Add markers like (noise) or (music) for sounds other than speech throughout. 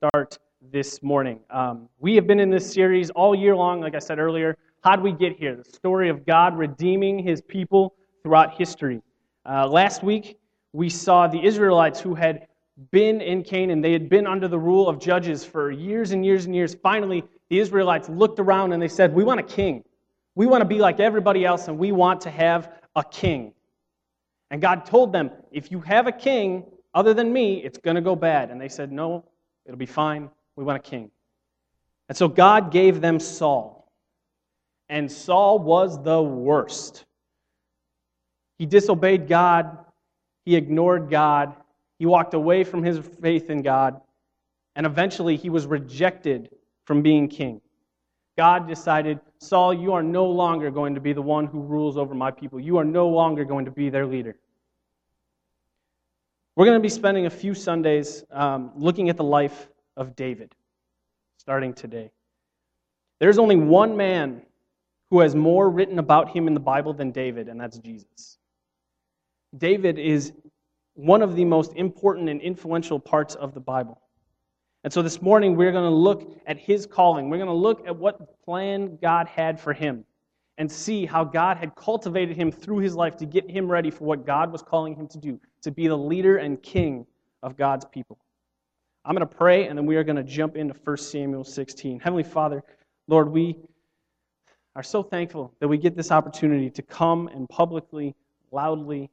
start this morning. Um, we have been in this series all year long, like I said earlier. How did we get here? The story of God redeeming his people throughout history. Uh, last week, we saw the Israelites who had been in Canaan. They had been under the rule of judges for years and years and years. Finally, the Israelites looked around and they said, We want a king. We want to be like everybody else, and we want to have a king. And God told them, If you have a king other than me, it's going to go bad. And they said, No, it'll be fine. We want a king. And so God gave them Saul. And Saul was the worst. He disobeyed God, he ignored God, he walked away from his faith in God, and eventually he was rejected from being king. God decided, Saul, you are no longer going to be the one who rules over my people. You are no longer going to be their leader. We're going to be spending a few Sundays um, looking at the life of David, starting today. There's only one man who has more written about him in the Bible than David, and that's Jesus. David is one of the most important and influential parts of the Bible. And so this morning, we're going to look at his calling. We're going to look at what plan God had for him and see how God had cultivated him through his life to get him ready for what God was calling him to do, to be the leader and king of God's people. I'm going to pray, and then we are going to jump into 1 Samuel 16. Heavenly Father, Lord, we are so thankful that we get this opportunity to come and publicly, loudly,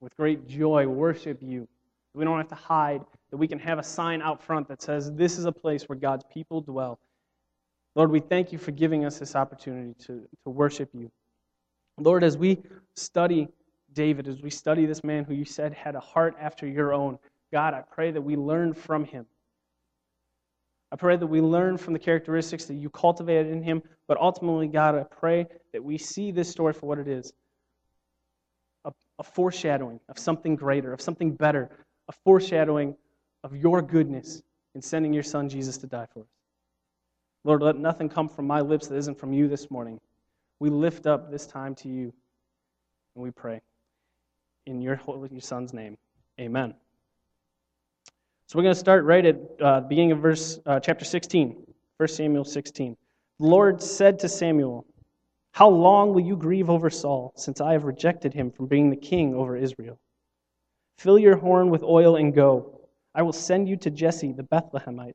with great joy, worship you. We don't have to hide that we can have a sign out front that says, This is a place where God's people dwell. Lord, we thank you for giving us this opportunity to, to worship you. Lord, as we study David, as we study this man who you said had a heart after your own, God, I pray that we learn from him. I pray that we learn from the characteristics that you cultivated in him, but ultimately, God, I pray that we see this story for what it is a, a foreshadowing of something greater, of something better, a foreshadowing of your goodness in sending your son Jesus to die for us. Lord, let nothing come from my lips that isn't from you this morning. We lift up this time to you and we pray. In your holy your son's name, amen. So we're going to start right at uh, the beginning of verse uh, chapter 16, 1 Samuel 16. The Lord said to Samuel, How long will you grieve over Saul, since I have rejected him from being the king over Israel? Fill your horn with oil and go. I will send you to Jesse the Bethlehemite,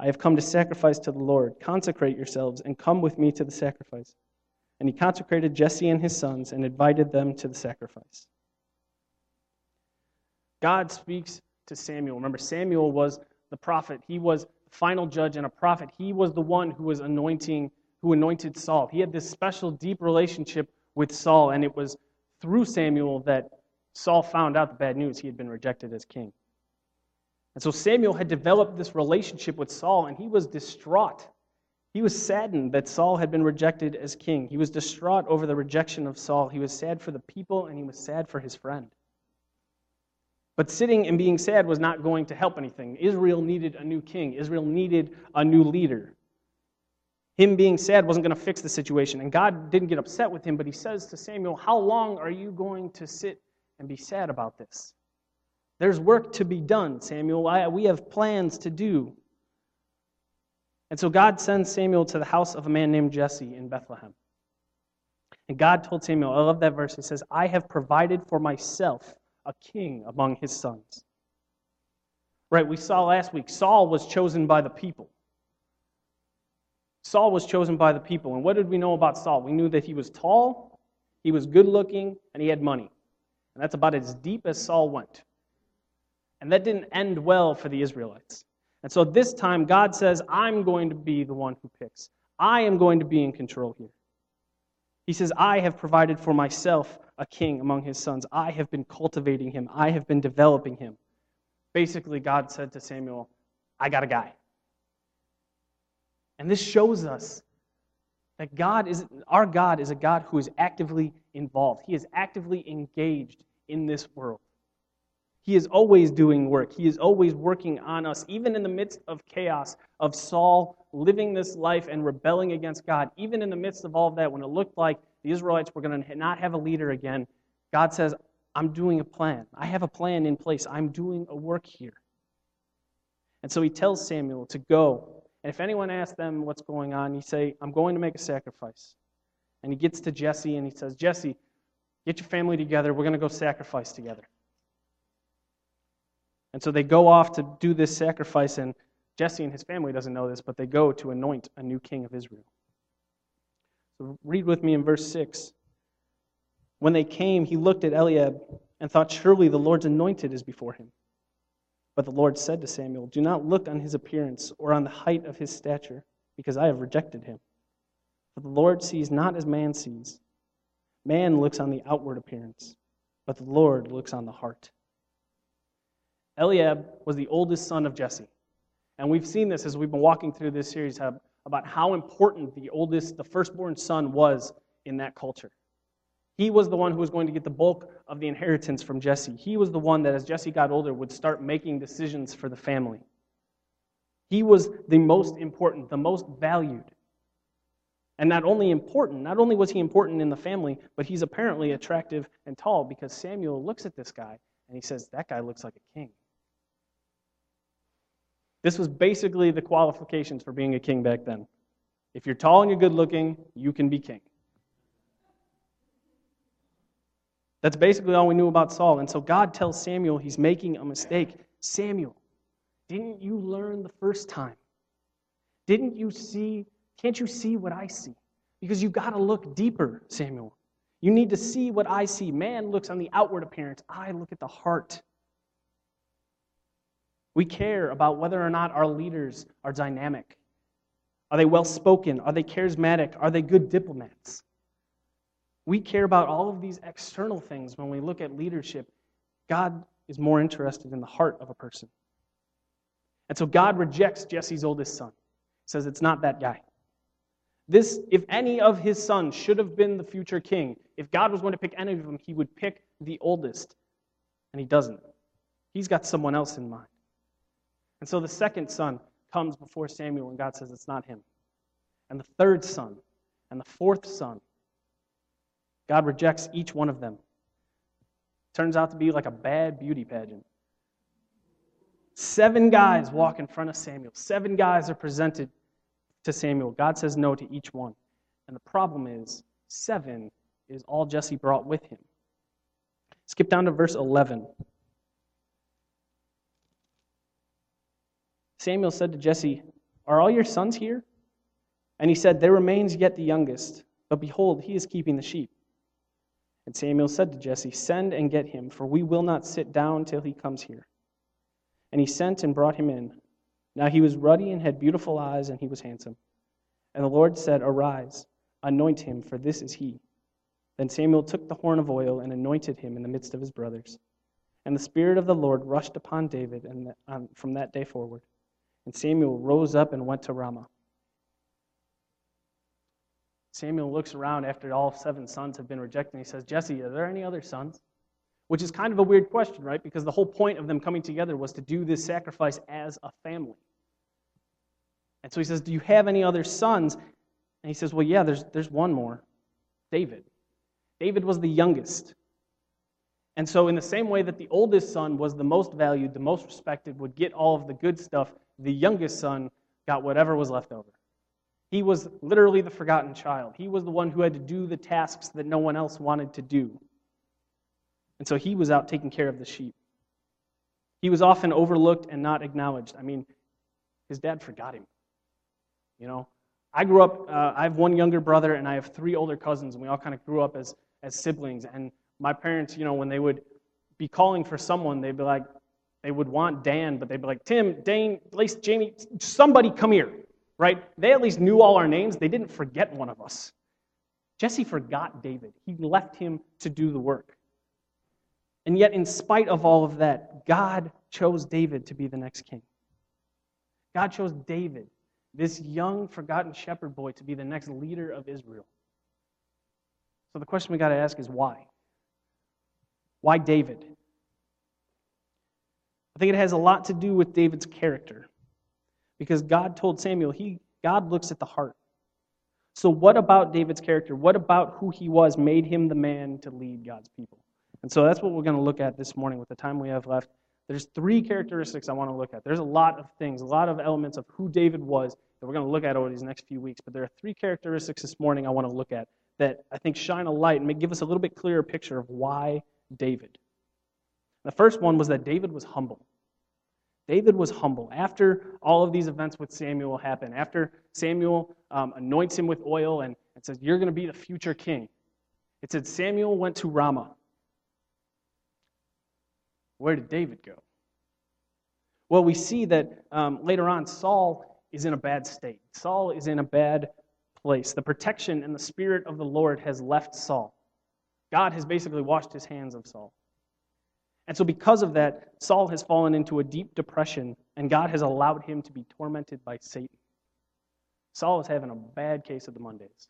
I have come to sacrifice to the Lord. Consecrate yourselves and come with me to the sacrifice. And he consecrated Jesse and his sons and invited them to the sacrifice. God speaks to Samuel. Remember, Samuel was the prophet. He was the final judge and a prophet. He was the one who was anointing, who anointed Saul. He had this special, deep relationship with Saul, and it was through Samuel that Saul found out the bad news. He had been rejected as king. And so Samuel had developed this relationship with Saul, and he was distraught. He was saddened that Saul had been rejected as king. He was distraught over the rejection of Saul. He was sad for the people, and he was sad for his friend. But sitting and being sad was not going to help anything. Israel needed a new king, Israel needed a new leader. Him being sad wasn't going to fix the situation. And God didn't get upset with him, but he says to Samuel, How long are you going to sit and be sad about this. There's work to be done, Samuel. I, we have plans to do. And so God sends Samuel to the house of a man named Jesse in Bethlehem. And God told Samuel, I love that verse. He says, I have provided for myself a king among his sons. Right, we saw last week, Saul was chosen by the people. Saul was chosen by the people. And what did we know about Saul? We knew that he was tall, he was good looking, and he had money. And that's about as deep as Saul went. And that didn't end well for the Israelites. And so this time, God says, I'm going to be the one who picks. I am going to be in control here. He says, I have provided for myself a king among his sons. I have been cultivating him, I have been developing him. Basically, God said to Samuel, I got a guy. And this shows us that God is our God is a God who is actively involved. He is actively engaged in this world. He is always doing work. He is always working on us, even in the midst of chaos, of Saul living this life and rebelling against God. Even in the midst of all of that, when it looked like the Israelites were going to not have a leader again, God says, I'm doing a plan. I have a plan in place. I'm doing a work here. And so he tells Samuel to go. And if anyone asks them what's going on, he say, I'm going to make a sacrifice. And he gets to Jesse and he says, Jesse, get your family together. We're going to go sacrifice together. And so they go off to do this sacrifice, and Jesse and his family doesn't know this, but they go to anoint a new king of Israel. So read with me in verse 6. When they came, he looked at Eliab and thought, Surely the Lord's anointed is before him. But the Lord said to Samuel, Do not look on his appearance or on the height of his stature, because I have rejected him. For the Lord sees not as man sees. Man looks on the outward appearance, but the Lord looks on the heart. Eliab was the oldest son of Jesse. And we've seen this as we've been walking through this series about how important the oldest, the firstborn son was in that culture. He was the one who was going to get the bulk of the inheritance from Jesse. He was the one that, as Jesse got older, would start making decisions for the family. He was the most important, the most valued. And not only important, not only was he important in the family, but he's apparently attractive and tall because Samuel looks at this guy and he says, That guy looks like a king. This was basically the qualifications for being a king back then. If you're tall and you're good looking, you can be king. That's basically all we knew about Saul. And so God tells Samuel he's making a mistake. Samuel, didn't you learn the first time? Didn't you see? Can't you see what I see? Because you've got to look deeper, Samuel. You need to see what I see. Man looks on the outward appearance, I look at the heart. We care about whether or not our leaders are dynamic. Are they well spoken? Are they charismatic? Are they good diplomats? We care about all of these external things when we look at leadership. God is more interested in the heart of a person. And so God rejects Jesse's oldest son. He Says it's not that guy. This, if any of his sons should have been the future king, if God was going to pick any of them, he would pick the oldest. And he doesn't. He's got someone else in mind. And so the second son comes before Samuel, and God says it's not him. And the third son, and the fourth son, God rejects each one of them. Turns out to be like a bad beauty pageant. Seven guys walk in front of Samuel. Seven guys are presented to Samuel. God says no to each one. And the problem is, seven is all Jesse brought with him. Skip down to verse 11. Samuel said to Jesse, Are all your sons here? And he said, There remains yet the youngest, but behold, he is keeping the sheep. And Samuel said to Jesse, Send and get him, for we will not sit down till he comes here. And he sent and brought him in. Now he was ruddy and had beautiful eyes, and he was handsome. And the Lord said, Arise, anoint him, for this is he. Then Samuel took the horn of oil and anointed him in the midst of his brothers. And the Spirit of the Lord rushed upon David and from that day forward. And Samuel rose up and went to Ramah. Samuel looks around after all seven sons have been rejected and he says, Jesse, are there any other sons? Which is kind of a weird question, right? Because the whole point of them coming together was to do this sacrifice as a family. And so he says, Do you have any other sons? And he says, Well, yeah, there's, there's one more David. David was the youngest. And so, in the same way that the oldest son was the most valued, the most respected, would get all of the good stuff, the youngest son got whatever was left over. He was literally the forgotten child. He was the one who had to do the tasks that no one else wanted to do. And so he was out taking care of the sheep. He was often overlooked and not acknowledged. I mean, his dad forgot him. You know, I grew up, uh, I have one younger brother and I have three older cousins, and we all kind of grew up as, as siblings. And my parents, you know, when they would be calling for someone, they'd be like, they would want Dan, but they'd be like, Tim, Dane, Lace, Jamie, somebody come here right? They at least knew all our names. They didn't forget one of us. Jesse forgot David. He left him to do the work. And yet, in spite of all of that, God chose David to be the next king. God chose David this young, forgotten shepherd boy to be the next leader of Israel. So the question we got to ask is why? Why David? I think it has a lot to do with David's character. Because God told Samuel, he, God looks at the heart. So, what about David's character? What about who he was made him the man to lead God's people? And so that's what we're going to look at this morning with the time we have left. There's three characteristics I want to look at. There's a lot of things, a lot of elements of who David was that we're going to look at over these next few weeks. But there are three characteristics this morning I want to look at that I think shine a light and give us a little bit clearer picture of why David. The first one was that David was humble. David was humble. After all of these events with Samuel happen, after Samuel um, anoints him with oil and, and says, You're going to be the future king, it said Samuel went to Ramah. Where did David go? Well, we see that um, later on, Saul is in a bad state. Saul is in a bad place. The protection and the spirit of the Lord has left Saul. God has basically washed his hands of Saul. And so, because of that, Saul has fallen into a deep depression, and God has allowed him to be tormented by Satan. Saul is having a bad case of the Mondays.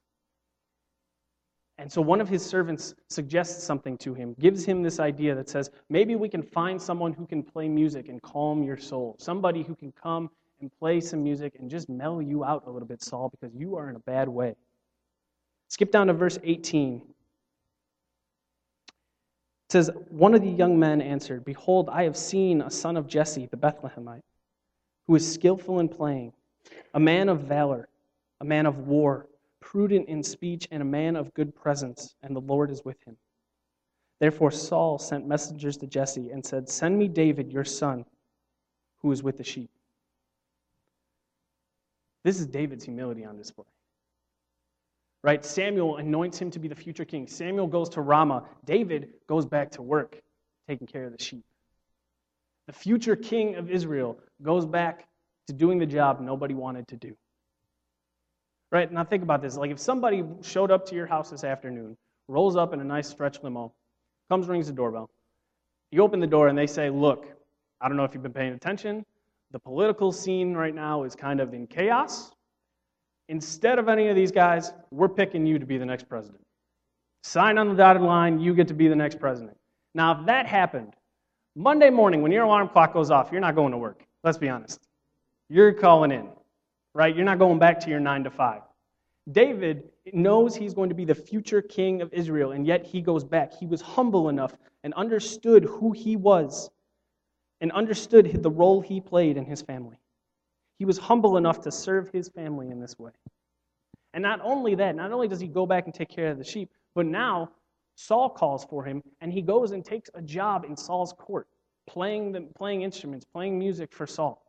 And so, one of his servants suggests something to him, gives him this idea that says, maybe we can find someone who can play music and calm your soul. Somebody who can come and play some music and just mellow you out a little bit, Saul, because you are in a bad way. Skip down to verse 18. It says, One of the young men answered, Behold, I have seen a son of Jesse, the Bethlehemite, who is skillful in playing, a man of valor, a man of war, prudent in speech, and a man of good presence, and the Lord is with him. Therefore Saul sent messengers to Jesse and said, Send me David, your son, who is with the sheep. This is David's humility on display right? Samuel anoints him to be the future king. Samuel goes to Ramah. David goes back to work, taking care of the sheep. The future king of Israel goes back to doing the job nobody wanted to do. Right? Now think about this. Like if somebody showed up to your house this afternoon, rolls up in a nice stretch limo, comes, rings the doorbell. You open the door and they say, Look, I don't know if you've been paying attention. The political scene right now is kind of in chaos instead of any of these guys, we're picking you to be the next president. Sign on the dotted line, you get to be the next president. Now, if that happened, Monday morning when your alarm clock goes off, you're not going to work. Let's be honest. You're calling in, right? You're not going back to your nine to five. David knows he's going to be the future king of Israel, and yet he goes back. He was humble enough and understood who he was and understood the role he played in his family. He was humble enough to serve his family in this way. And not only that, not only does he go back and take care of the sheep, but now Saul calls for him and he goes and takes a job in Saul's court, playing, the, playing instruments, playing music for Saul.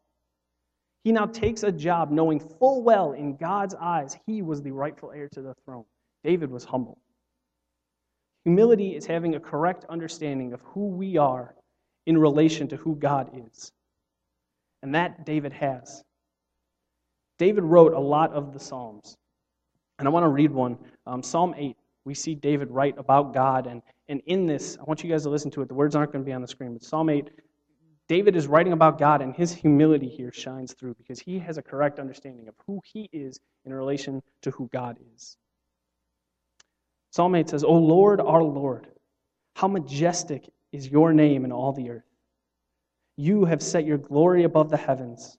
He now takes a job knowing full well in God's eyes he was the rightful heir to the throne. David was humble. Humility is having a correct understanding of who we are in relation to who God is. And that David has. David wrote a lot of the Psalms. And I want to read one. Um, Psalm 8, we see David write about God. And, and in this, I want you guys to listen to it. The words aren't going to be on the screen, but Psalm 8, David is writing about God, and his humility here shines through because he has a correct understanding of who he is in relation to who God is. Psalm 8 says, O Lord, our Lord, how majestic is your name in all the earth. You have set your glory above the heavens.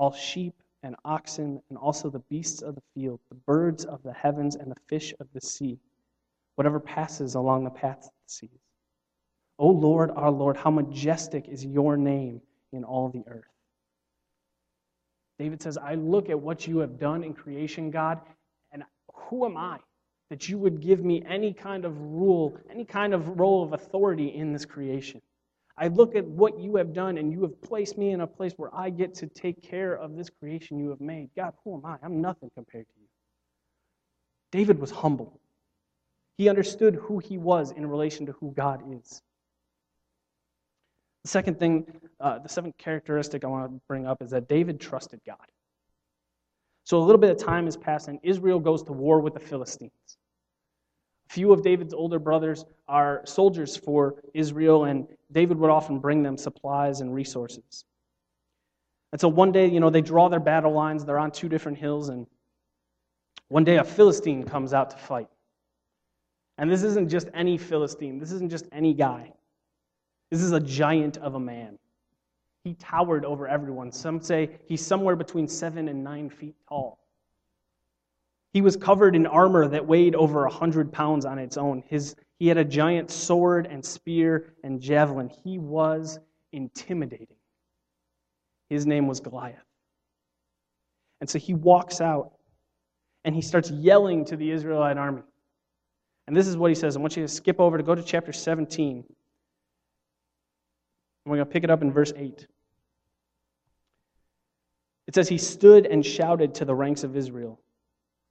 all sheep and oxen, and also the beasts of the field, the birds of the heavens, and the fish of the sea, whatever passes along the paths of the seas. O Lord, our Lord, how majestic is your name in all the earth. David says, I look at what you have done in creation, God, and who am I that you would give me any kind of rule, any kind of role of authority in this creation? I look at what you have done, and you have placed me in a place where I get to take care of this creation you have made. God, who am I? I'm nothing compared to you. David was humble. He understood who he was in relation to who God is. The second thing, uh, the seventh characteristic I want to bring up is that David trusted God. So a little bit of time has passed, and Israel goes to war with the Philistines. Few of David's older brothers are soldiers for Israel, and David would often bring them supplies and resources. And so one day, you know, they draw their battle lines, they're on two different hills, and one day a Philistine comes out to fight. And this isn't just any Philistine, this isn't just any guy. This is a giant of a man. He towered over everyone. Some say he's somewhere between seven and nine feet tall. He was covered in armor that weighed over a hundred pounds on its own. His, he had a giant sword and spear and javelin. He was intimidating. His name was Goliath. And so he walks out and he starts yelling to the Israelite army. And this is what he says. I want you to skip over to go to chapter 17. And We're going to pick it up in verse 8. It says, He stood and shouted to the ranks of Israel,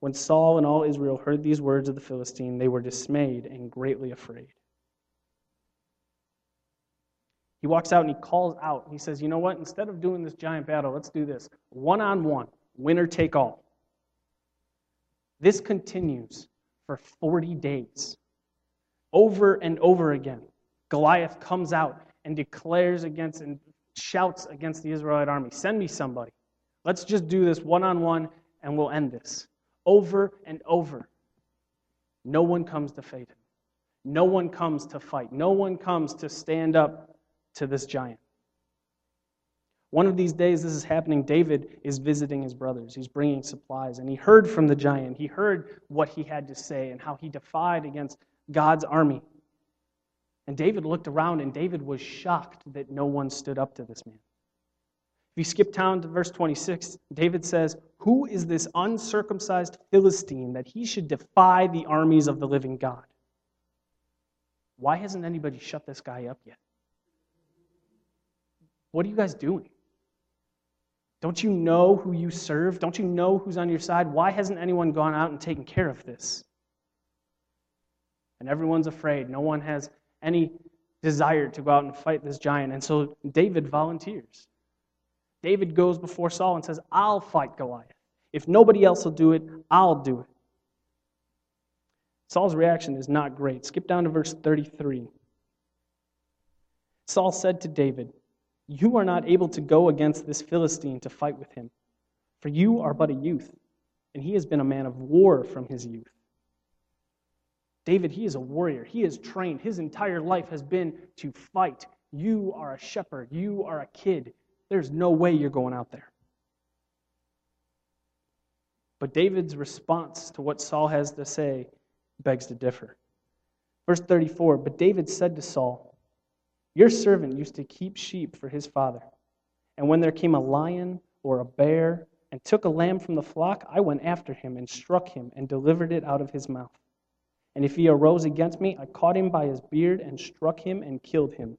When Saul and all Israel heard these words of the Philistine, they were dismayed and greatly afraid. He walks out and he calls out. He says, You know what? Instead of doing this giant battle, let's do this one on one, winner take all. This continues for 40 days. Over and over again, Goliath comes out and declares against and shouts against the Israelite army Send me somebody. Let's just do this one on one and we'll end this. Over and over. No one comes to fight him. No one comes to fight. No one comes to stand up to this giant. One of these days, this is happening. David is visiting his brothers. He's bringing supplies, and he heard from the giant. He heard what he had to say and how he defied against God's army. And David looked around, and David was shocked that no one stood up to this man. If you skip down to verse 26, David says, Who is this uncircumcised Philistine that he should defy the armies of the living God? Why hasn't anybody shut this guy up yet? What are you guys doing? Don't you know who you serve? Don't you know who's on your side? Why hasn't anyone gone out and taken care of this? And everyone's afraid. No one has any desire to go out and fight this giant. And so David volunteers. David goes before Saul and says, I'll fight Goliath. If nobody else will do it, I'll do it. Saul's reaction is not great. Skip down to verse 33. Saul said to David, you are not able to go against this Philistine to fight with him, for you are but a youth, and he has been a man of war from his youth. David, he is a warrior. He is trained. His entire life has been to fight. You are a shepherd. You are a kid. There's no way you're going out there. But David's response to what Saul has to say begs to differ. Verse 34 But David said to Saul, your servant used to keep sheep for his father. And when there came a lion or a bear and took a lamb from the flock, I went after him and struck him and delivered it out of his mouth. And if he arose against me, I caught him by his beard and struck him and killed him.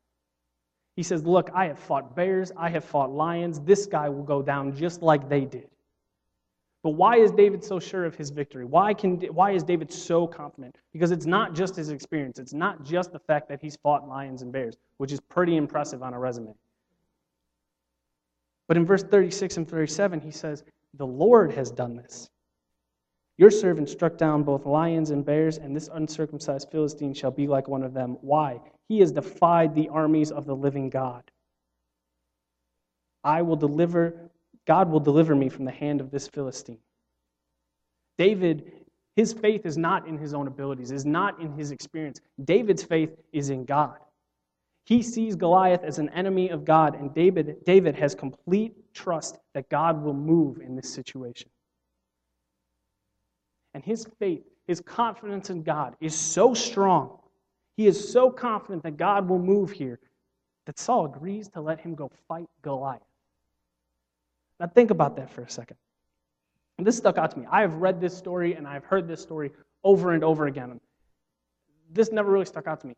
He says, Look, I have fought bears, I have fought lions. This guy will go down just like they did. But why is David so sure of his victory? Why, can, why is David so confident? Because it's not just his experience, it's not just the fact that he's fought lions and bears, which is pretty impressive on a resume. But in verse 36 and 37, he says, The Lord has done this. Your servant struck down both lions and bears, and this uncircumcised Philistine shall be like one of them. Why? He has defied the armies of the living God. I will deliver, God will deliver me from the hand of this Philistine. David, his faith is not in his own abilities, is not in his experience. David's faith is in God. He sees Goliath as an enemy of God, and David, David has complete trust that God will move in this situation. And his faith, his confidence in God is so strong. He is so confident that God will move here that Saul agrees to let him go fight Goliath. Now, think about that for a second. And this stuck out to me. I have read this story and I've heard this story over and over again. This never really stuck out to me.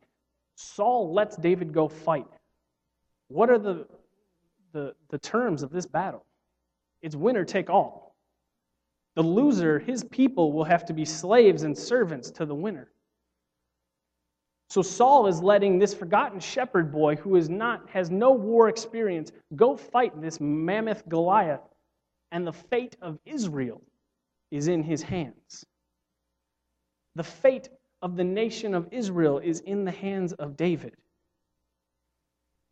Saul lets David go fight. What are the, the, the terms of this battle? It's winner take all. The loser, his people, will have to be slaves and servants to the winner. So Saul is letting this forgotten shepherd boy who is not has no war experience go fight this mammoth Goliath and the fate of Israel is in his hands. The fate of the nation of Israel is in the hands of David.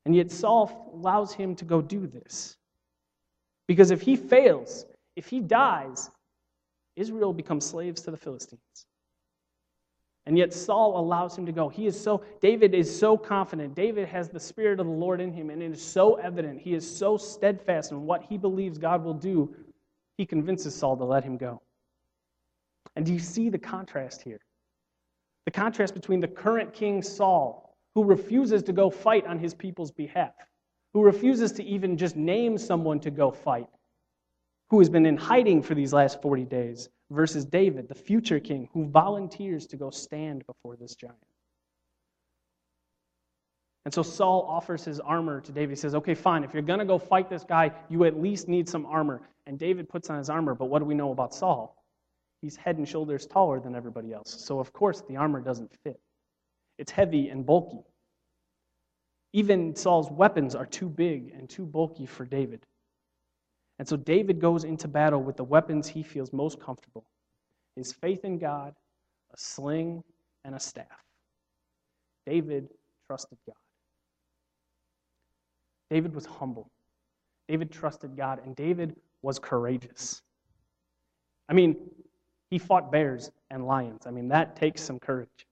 And yet Saul allows him to go do this. Because if he fails, if he dies, Israel becomes slaves to the Philistines. And yet Saul allows him to go. He is so, David is so confident. David has the Spirit of the Lord in him, and it is so evident. He is so steadfast in what he believes God will do, he convinces Saul to let him go. And do you see the contrast here? The contrast between the current king Saul, who refuses to go fight on his people's behalf, who refuses to even just name someone to go fight, who has been in hiding for these last 40 days, versus David, the future king, who volunteers to go stand before this giant. And so Saul offers his armor to David. He says, Okay, fine, if you're going to go fight this guy, you at least need some armor. And David puts on his armor, but what do we know about Saul? He's head and shoulders taller than everybody else. So, of course, the armor doesn't fit. It's heavy and bulky. Even Saul's weapons are too big and too bulky for David. And so David goes into battle with the weapons he feels most comfortable his faith in God, a sling, and a staff. David trusted God. David was humble. David trusted God, and David was courageous. I mean, he fought bears and lions. I mean, that takes some courage.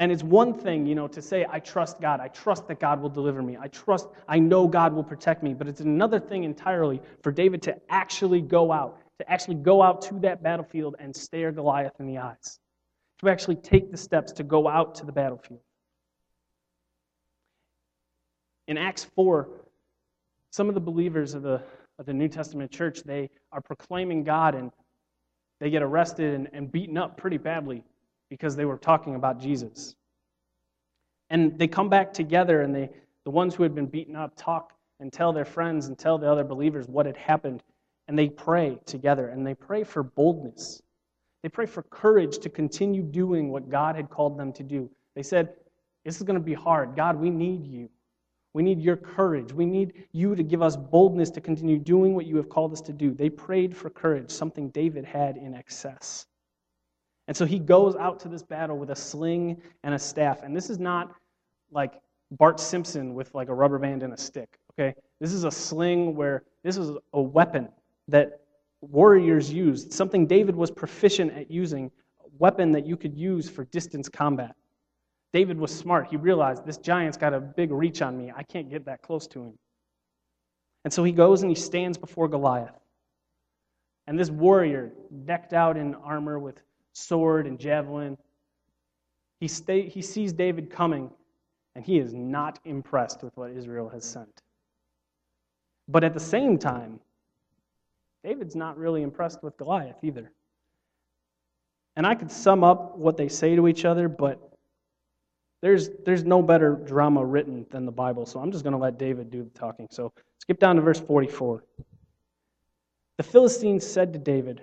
And it's one thing, you know, to say, I trust God. I trust that God will deliver me. I trust, I know God will protect me. But it's another thing entirely for David to actually go out, to actually go out to that battlefield and stare Goliath in the eyes, to actually take the steps to go out to the battlefield. In Acts 4, some of the believers of the, of the New Testament church, they are proclaiming God and they get arrested and, and beaten up pretty badly because they were talking about Jesus. And they come back together, and they, the ones who had been beaten up talk and tell their friends and tell the other believers what had happened. And they pray together, and they pray for boldness. They pray for courage to continue doing what God had called them to do. They said, This is going to be hard. God, we need you. We need your courage. We need you to give us boldness to continue doing what you have called us to do. They prayed for courage, something David had in excess. And so he goes out to this battle with a sling and a staff. And this is not like Bart Simpson with like a rubber band and a stick, okay? This is a sling where this is a weapon that warriors used, something David was proficient at using, a weapon that you could use for distance combat. David was smart. He realized this giant's got a big reach on me. I can't get that close to him. And so he goes and he stands before Goliath. And this warrior, decked out in armor with sword and javelin. He, stay, he sees David coming, and he is not impressed with what Israel has sent. But at the same time, David's not really impressed with Goliath either. And I could sum up what they say to each other, but there's, there's no better drama written than the Bible, so I'm just going to let David do the talking. So skip down to verse 44. The Philistines said to David,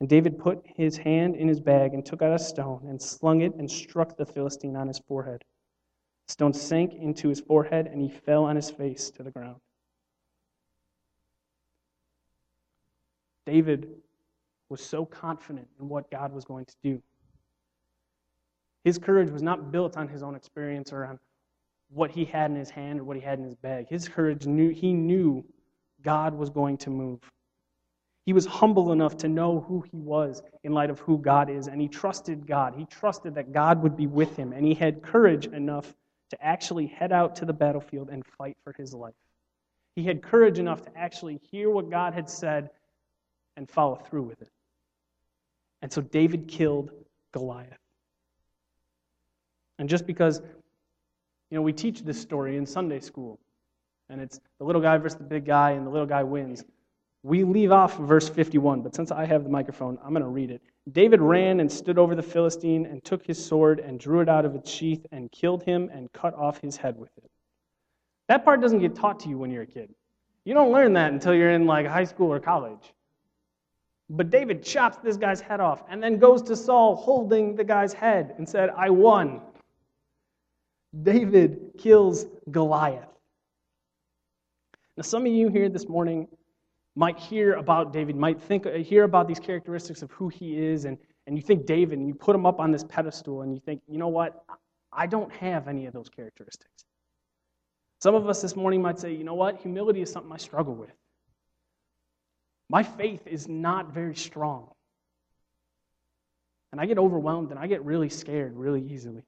And David put his hand in his bag and took out a stone and slung it and struck the Philistine on his forehead. The stone sank into his forehead and he fell on his face to the ground. David was so confident in what God was going to do. His courage was not built on his own experience or on what he had in his hand or what he had in his bag. His courage knew he knew God was going to move. He was humble enough to know who he was in light of who God is, and he trusted God. He trusted that God would be with him, and he had courage enough to actually head out to the battlefield and fight for his life. He had courage enough to actually hear what God had said and follow through with it. And so David killed Goliath. And just because, you know, we teach this story in Sunday school, and it's the little guy versus the big guy, and the little guy wins. We leave off verse 51, but since I have the microphone, I'm going to read it. David ran and stood over the Philistine and took his sword and drew it out of its sheath and killed him and cut off his head with it. That part doesn't get taught to you when you're a kid. You don't learn that until you're in like high school or college. But David chops this guy's head off and then goes to Saul holding the guy's head and said, I won. David kills Goliath. Now, some of you here this morning might hear about David, might think, uh, hear about these characteristics of who he is, and, and you think David, and you put him up on this pedestal, and you think, you know what? I don't have any of those characteristics. Some of us this morning might say, you know what? Humility is something I struggle with. My faith is not very strong. And I get overwhelmed and I get really scared really easily.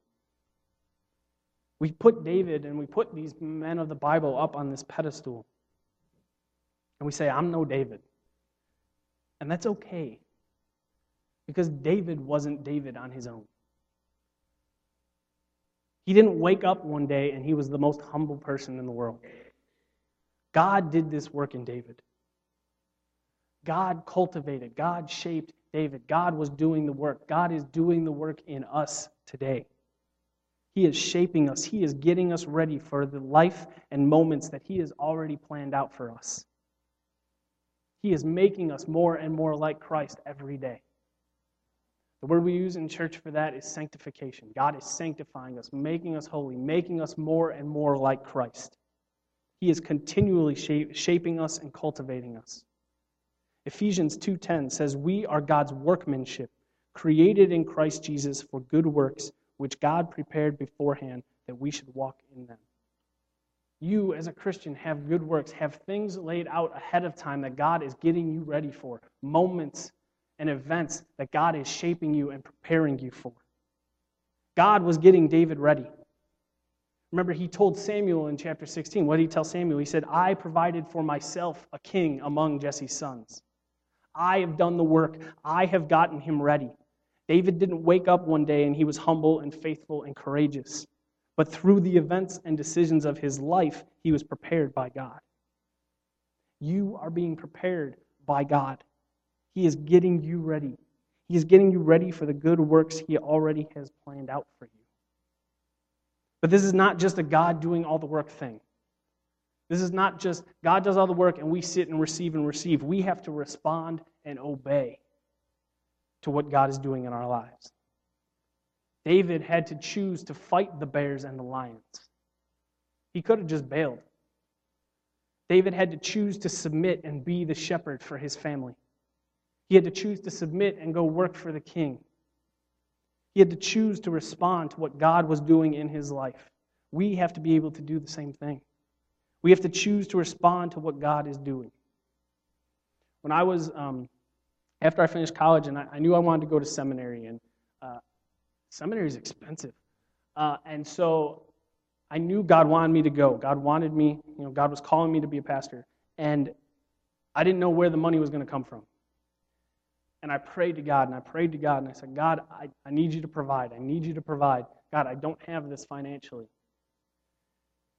We put David and we put these men of the Bible up on this pedestal. And we say, I'm no David. And that's okay. Because David wasn't David on his own. He didn't wake up one day and he was the most humble person in the world. God did this work in David. God cultivated, God shaped David. God was doing the work. God is doing the work in us today. He is shaping us, He is getting us ready for the life and moments that He has already planned out for us. He is making us more and more like Christ every day. The word we use in church for that is sanctification. God is sanctifying us, making us holy, making us more and more like Christ. He is continually shaping us and cultivating us. Ephesians 2:10 says we are God's workmanship, created in Christ Jesus for good works which God prepared beforehand that we should walk in them you as a Christian have good works, have things laid out ahead of time that God is getting you ready for, moments and events that God is shaping you and preparing you for. God was getting David ready. Remember, he told Samuel in chapter 16, what did he tell Samuel? He said, I provided for myself a king among Jesse's sons. I have done the work, I have gotten him ready. David didn't wake up one day and he was humble and faithful and courageous but through the events and decisions of his life, he was prepared by God. You are being prepared by God. He is getting you ready. He is getting you ready for the good works he already has planned out for you. But this is not just a God doing all the work thing. This is not just God does all the work and we sit and receive and receive. We have to respond and obey to what God is doing in our lives. David had to choose to fight the bears and the lions. He could have just bailed. David had to choose to submit and be the shepherd for his family. He had to choose to submit and go work for the king. He had to choose to respond to what God was doing in his life. We have to be able to do the same thing. We have to choose to respond to what God is doing. When I was, um, after I finished college, and I, I, knew I wanted to go to seminary, and uh, seminary is expensive. Uh, and so I knew God wanted me to go. God wanted me, you know, God was calling me to be a pastor. And I didn't know where the money was going to come from. And I prayed to God and I prayed to God and I said, God, I, I need you to provide. I need you to provide. God, I don't have this financially.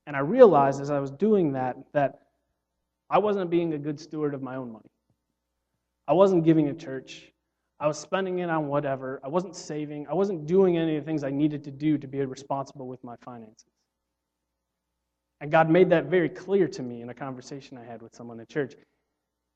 And I realized as I was doing that that I wasn't being a good steward of my own money. I wasn't giving a church. I was spending it on whatever. I wasn't saving. I wasn't doing any of the things I needed to do to be responsible with my finances. And God made that very clear to me in a conversation I had with someone at church.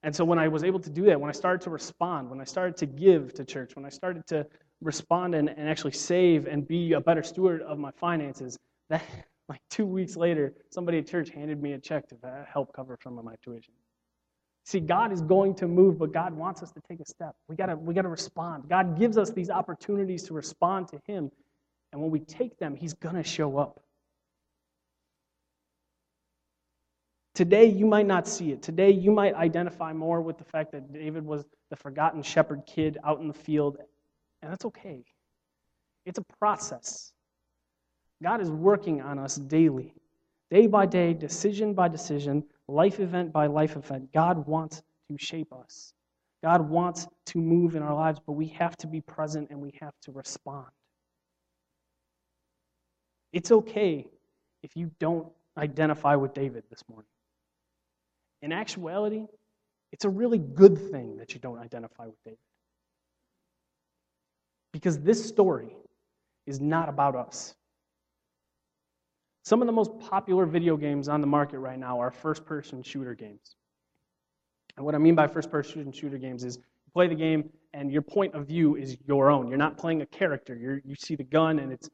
And so when I was able to do that, when I started to respond, when I started to give to church, when I started to respond and, and actually save and be a better steward of my finances, that (laughs) like two weeks later, somebody at church handed me a check to uh, help cover some of my tuition. See, God is going to move, but God wants us to take a step. We gotta, we gotta respond. God gives us these opportunities to respond to Him. And when we take them, He's gonna show up. Today, you might not see it. Today, you might identify more with the fact that David was the forgotten shepherd kid out in the field, and that's okay. It's a process. God is working on us daily, day by day, decision by decision, life event by life event. God wants to shape us. God wants to move in our lives, but we have to be present and we have to respond. It's okay if you don't identify with David this morning. In actuality, it's a really good thing that you don't identify with David. Because this story is not about us. Some of the most popular video games on the market right now are first person shooter games. And what I mean by first person shooter games is you play the game and your point of view is your own. You're not playing a character. You're, you see the gun and it's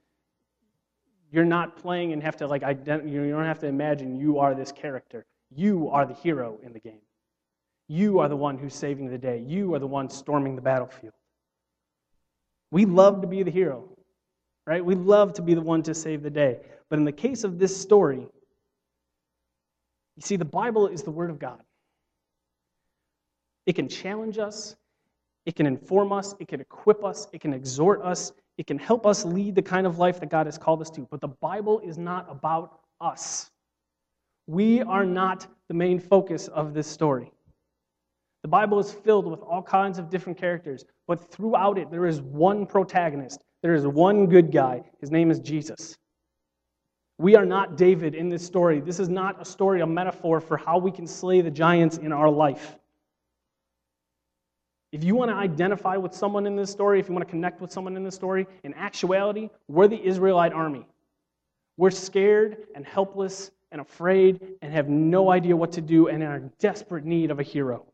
you're not playing and have to like ident- you don't have to imagine you are this character. You are the hero in the game. You are the one who's saving the day. You are the one storming the battlefield. We love to be the hero, right? We love to be the one to save the day. But in the case of this story, you see, the Bible is the Word of God. It can challenge us, it can inform us, it can equip us, it can exhort us, it can help us lead the kind of life that God has called us to. But the Bible is not about us. We are not the main focus of this story. The Bible is filled with all kinds of different characters, but throughout it, there is one protagonist. There is one good guy. His name is Jesus. We are not David in this story. This is not a story, a metaphor for how we can slay the giants in our life. If you want to identify with someone in this story, if you want to connect with someone in this story, in actuality, we're the Israelite army. We're scared and helpless and afraid and have no idea what to do and are in desperate need of a hero.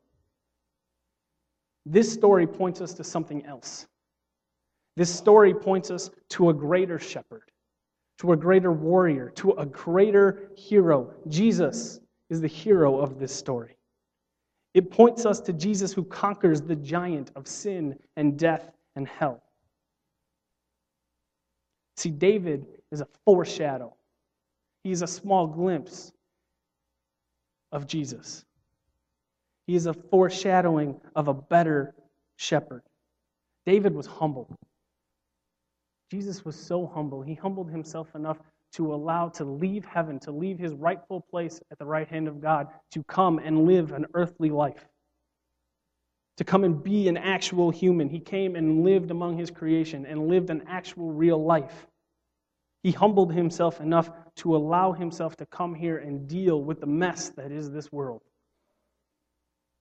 This story points us to something else. This story points us to a greater shepherd, to a greater warrior, to a greater hero. Jesus is the hero of this story. It points us to Jesus who conquers the giant of sin and death and hell. See, David is a foreshadow He's a small glimpse of Jesus. He is a foreshadowing of a better shepherd. David was humble. Jesus was so humble. He humbled himself enough to allow to leave heaven, to leave his rightful place at the right hand of God, to come and live an earthly life, to come and be an actual human. He came and lived among his creation and lived an actual real life. He humbled himself enough to allow himself to come here and deal with the mess that is this world.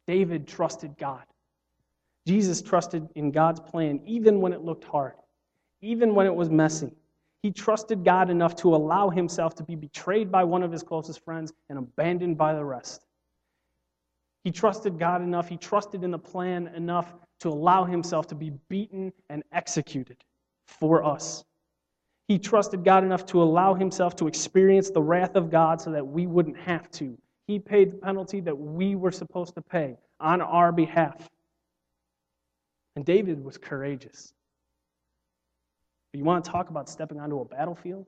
David trusted God. Jesus trusted in God's plan even when it looked hard, even when it was messy. He trusted God enough to allow himself to be betrayed by one of his closest friends and abandoned by the rest. He trusted God enough, he trusted in the plan enough to allow himself to be beaten and executed for us. He trusted God enough to allow himself to experience the wrath of God so that we wouldn't have to. He paid the penalty that we were supposed to pay on our behalf. And David was courageous. But you want to talk about stepping onto a battlefield?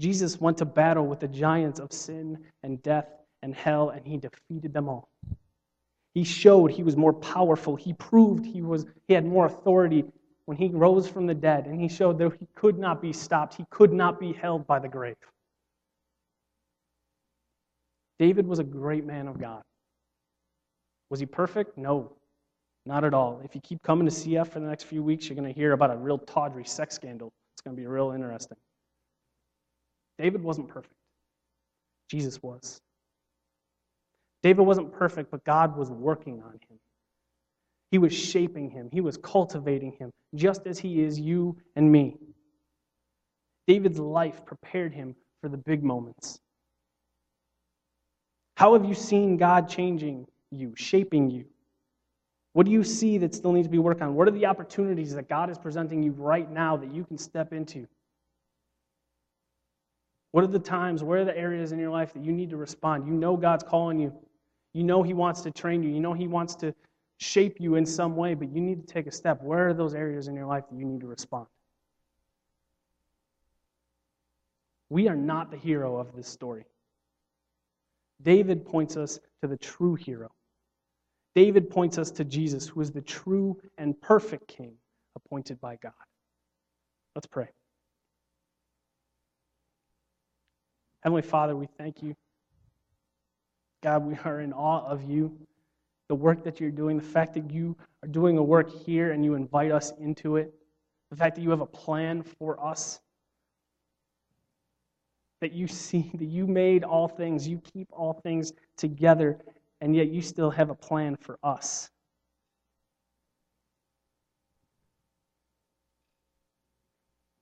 Jesus went to battle with the giants of sin and death and hell, and he defeated them all. He showed he was more powerful. He proved he, was, he had more authority when he rose from the dead and he showed that he could not be stopped, he could not be held by the grave. David was a great man of God. Was he perfect? No, not at all. If you keep coming to CF for the next few weeks, you're going to hear about a real tawdry sex scandal. It's going to be real interesting. David wasn't perfect, Jesus was. David wasn't perfect, but God was working on him. He was shaping him, he was cultivating him, just as he is you and me. David's life prepared him for the big moments. How have you seen God changing you, shaping you? What do you see that still needs to be worked on? What are the opportunities that God is presenting you right now that you can step into? What are the times, where are the areas in your life that you need to respond? You know God's calling you. You know He wants to train you. You know He wants to shape you in some way, but you need to take a step. Where are those areas in your life that you need to respond? We are not the hero of this story. David points us to the true hero. David points us to Jesus, who is the true and perfect king appointed by God. Let's pray. Heavenly Father, we thank you. God, we are in awe of you, the work that you're doing, the fact that you are doing a work here and you invite us into it, the fact that you have a plan for us that you see that you made all things, you keep all things together, and yet you still have a plan for us.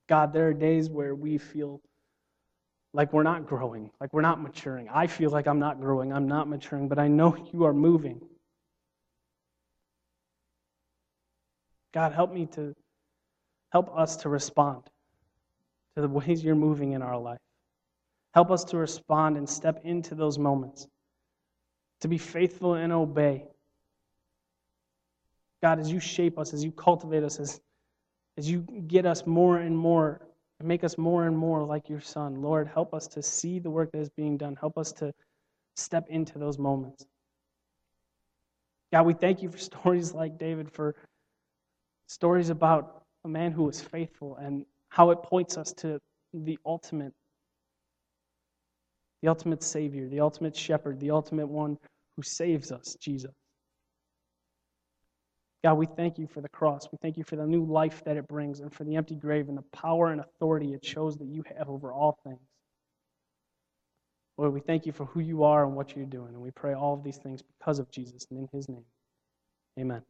God, there are days where we feel like we're not growing, like we're not maturing. I feel like I'm not growing, I'm not maturing, but I know you are moving. God, help me to help us to respond to the ways you're moving in our life. Help us to respond and step into those moments, to be faithful and obey. God, as you shape us, as you cultivate us, as, as you get us more and more, and make us more and more like your Son, Lord, help us to see the work that is being done. Help us to step into those moments. God, we thank you for (laughs) stories like David, for stories about a man who was faithful and how it points us to the ultimate the ultimate Savior, the ultimate shepherd, the ultimate one who saves us, Jesus. God, we thank you for the cross. We thank you for the new life that it brings and for the empty grave and the power and authority it shows that you have over all things. Lord, we thank you for who you are and what you're doing. And we pray all of these things because of Jesus and in his name. Amen.